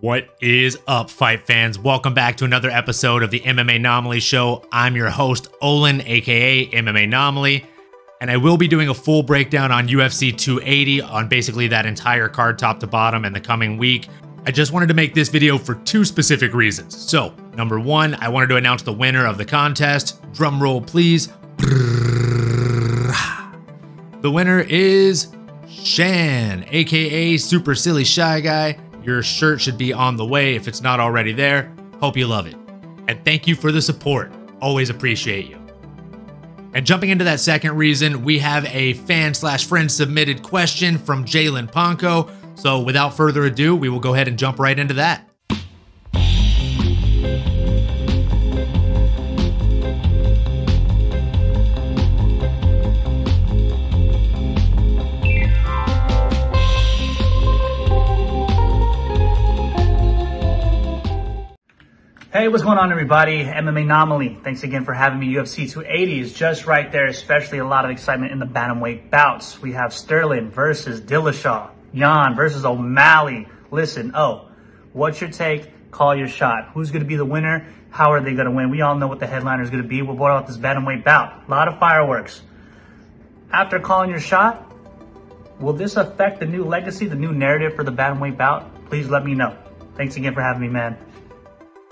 What is up, fight fans? Welcome back to another episode of the MMA Anomaly Show. I'm your host, Olin, aka MMA Anomaly, and I will be doing a full breakdown on UFC 280 on basically that entire card top to bottom in the coming week. I just wanted to make this video for two specific reasons. So, number one, I wanted to announce the winner of the contest. Drum roll, please. The winner is Shann, aka Super Silly Shy Guy. Your shirt should be on the way if it's not already there. Hope you love it. And thank you for the support. Always appreciate you. And jumping into that second reason, we have a fan slash friend submitted question from Jalen Ponco. So without further ado, we will go ahead and jump right into that. Hey, what's going on, everybody? MMA Anomaly. Thanks again for having me. UFC 280 is just right there, especially a lot of excitement in the bantamweight bouts. We have Sterling versus Dillashaw, Yan versus O'Malley. Listen, oh, what's your take? Call your shot. Who's going to be the winner? How are they going to win? We all know what the headliner is going to be. We'll about this bantamweight bout. A lot of fireworks. After calling your shot, will this affect the new legacy, the new narrative for the bantamweight bout? Please let me know. Thanks again for having me, man.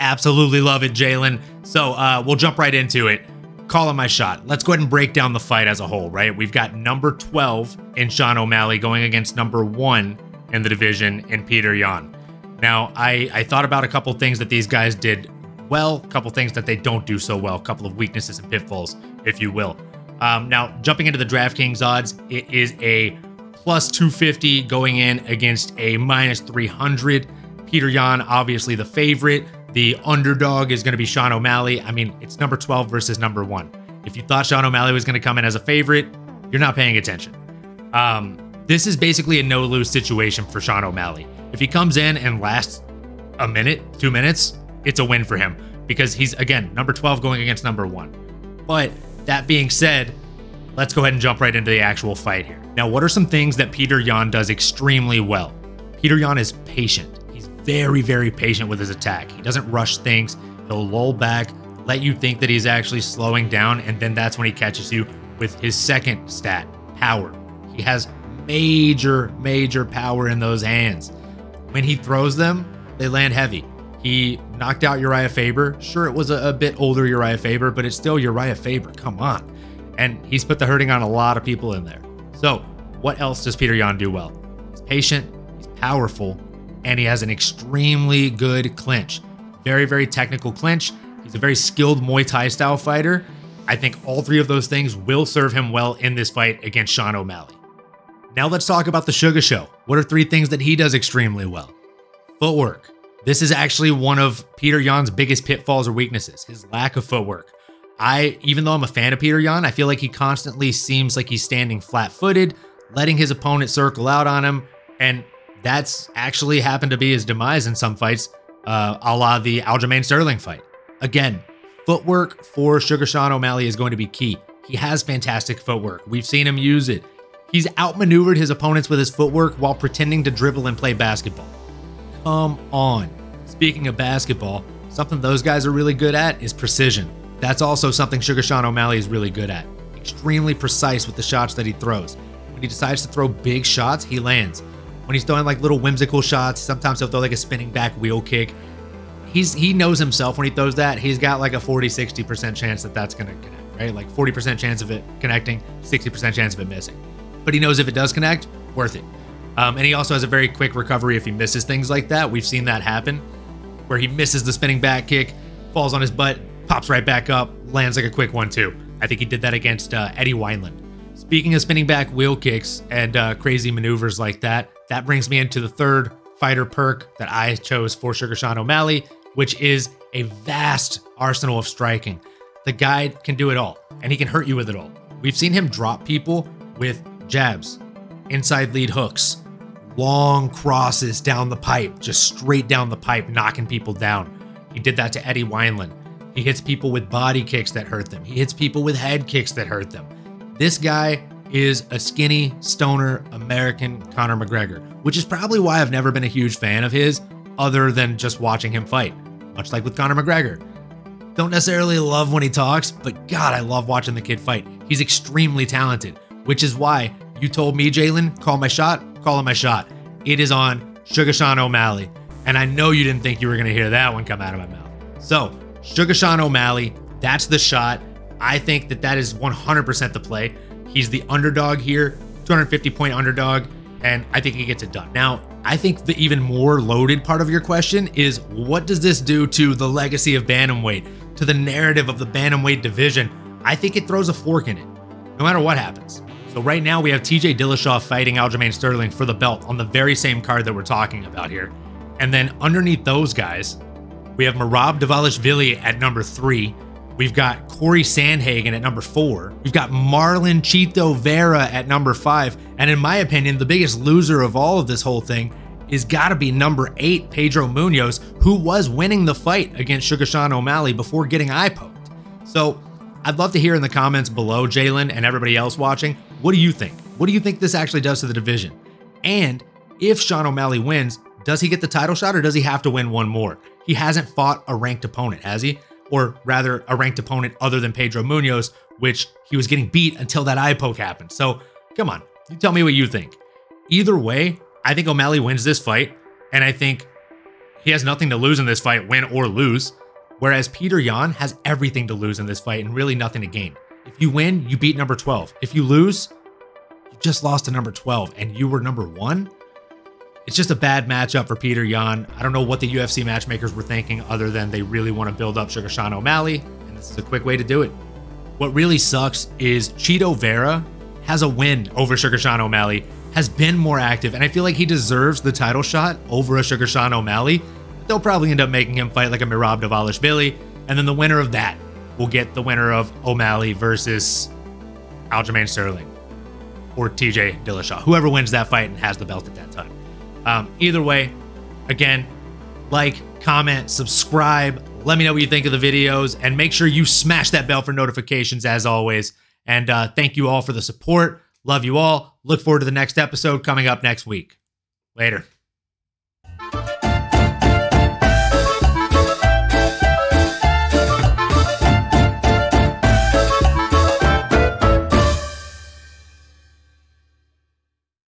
Absolutely love it, Jalen. So uh, we'll jump right into it. Calling my shot. Let's go ahead and break down the fight as a whole, right? We've got number 12 in Sean O'Malley going against number one in the division in Peter Yan. Now, I, I thought about a couple things that these guys did well, a couple things that they don't do so well, a couple of weaknesses and pitfalls, if you will. Um, now, jumping into the DraftKings odds, it is a plus 250 going in against a minus 300. Peter Yan, obviously the favorite. The underdog is going to be Sean O'Malley. I mean, it's number 12 versus number one. If you thought Sean O'Malley was going to come in as a favorite, you're not paying attention. Um, this is basically a no lose situation for Sean O'Malley. If he comes in and lasts a minute, two minutes, it's a win for him because he's, again, number 12 going against number one. But that being said, let's go ahead and jump right into the actual fight here. Now, what are some things that Peter Yan does extremely well? Peter Yan is patient very, very patient with his attack. He doesn't rush things. He'll lull back, let you think that he's actually slowing down, and then that's when he catches you with his second stat, power. He has major, major power in those hands. When he throws them, they land heavy. He knocked out Uriah Faber. Sure, it was a, a bit older Uriah Faber, but it's still Uriah Faber. Come on. And he's put the hurting on a lot of people in there. So, what else does Peter Yan do well? He's patient, he's powerful, and he has an extremely good clinch. Very, very technical clinch. He's a very skilled Muay Thai style fighter. I think all three of those things will serve him well in this fight against Sean O'Malley. Now let's talk about the Sugar Show. What are three things that he does extremely well? Footwork. This is actually one of Peter Yan's biggest pitfalls or weaknesses, his lack of footwork. I, even though I'm a fan of Peter Yan, I feel like he constantly seems like he's standing flat footed, letting his opponent circle out on him. And that's actually happened to be his demise in some fights, uh, a la the Aljamain Sterling fight. Again, footwork for Sugar Sean O'Malley is going to be key. He has fantastic footwork. We've seen him use it. He's outmaneuvered his opponents with his footwork while pretending to dribble and play basketball. Come on. Speaking of basketball, something those guys are really good at is precision. That's also something Sugar Sean O'Malley is really good at. Extremely precise with the shots that he throws. When he decides to throw big shots, he lands when he's throwing like little whimsical shots. Sometimes he'll throw like a spinning back wheel kick. He's he knows himself when he throws that. He's got like a 40 60% chance that that's going to connect, right? Like 40% chance of it connecting, 60% chance of it missing. But he knows if it does connect, worth it. Um, and he also has a very quick recovery if he misses things like that. We've seen that happen where he misses the spinning back kick, falls on his butt, pops right back up, lands like a quick one too. I think he did that against uh, Eddie Wineland. Speaking of spinning back wheel kicks and uh, crazy maneuvers like that, that brings me into the third fighter perk that I chose for Sugar Sean O'Malley, which is a vast arsenal of striking. The guy can do it all, and he can hurt you with it all. We've seen him drop people with jabs, inside lead hooks, long crosses down the pipe, just straight down the pipe, knocking people down. He did that to Eddie Wineland. He hits people with body kicks that hurt them. He hits people with head kicks that hurt them. This guy is a skinny, stoner American Conor McGregor, which is probably why I've never been a huge fan of his. other than just watching him fight, much like with Conor McGregor. Don't necessarily love when he talks, but God, I love watching the kid fight. He's extremely talented, which is why you told me, Jalen, call my shot, call my shot. It is on Sugar Sean O'Malley. And I know you didn't think you were going to hear that one come out of my mouth. So, Sugar Sean O'Malley, that's the shot. I think that that is 100% the play. He's the underdog here, 250 point underdog, and I think he gets it done. Now, I think the even more loaded part of your question is what does this do to the legacy of Bantamweight? to the narrative of the bantamweight division, I think it throws a fork in it, no matter what happens. So right now we have TJ Dillashaw fighting Aljamain Sterling for the belt on the very same card that we're talking about here. And then underneath those guys, we have Merab Dvalishvili at number three. We've got Corey Sandhagen at number four. We've got Marlon Chito Vera at number five. And in my opinion, the biggest loser of all of this whole thing is got to be number eight, Pedro Munhoz, who was winning the fight against Sugar Sean O'Malley before getting eye poked. So I'd love to hear in the comments below, Jalen and everybody else watching, what do you think? What do you think this actually does to the division? And if Sean O'Malley wins, does he get the title shot or does he have to win one more? He hasn't fought a ranked opponent, has he? Or rather, a ranked opponent other than Pedro Munhoz, which he was getting beat until that eye poke happened. So come on, you tell me what you think. Either way, I think O'Malley wins this fight, and I think he has nothing to lose in this fight, win or lose. Whereas Peter Yan has everything to lose in this fight and really nothing to gain. If you win, you beat number 12. If you lose, you just lost to number 12 and you were number one. It's just a bad matchup for Peter Yan. I don't know what the UFC matchmakers were thinking other than they really want to build up Sugar Sean O'Malley, and this is a quick way to do it. What really sucks is Chito Vera has a win over Sugar Sean O'Malley has been more active, and I feel like he deserves the title shot over a Sugar Sean O'Malley. They'll probably end up making him fight like a Merab Dvalishvili, and then the winner of that will get the winner of O'Malley versus Aljamain Sterling or TJ Dillashaw, whoever wins that fight and has the belt at that time. Um, either way, again, like, comment, subscribe. Let me know what you think of the videos, and make sure you smash that bell for notifications as always. And uh, thank you all for the support. Love you all. Look forward to the next episode coming up next week. Later.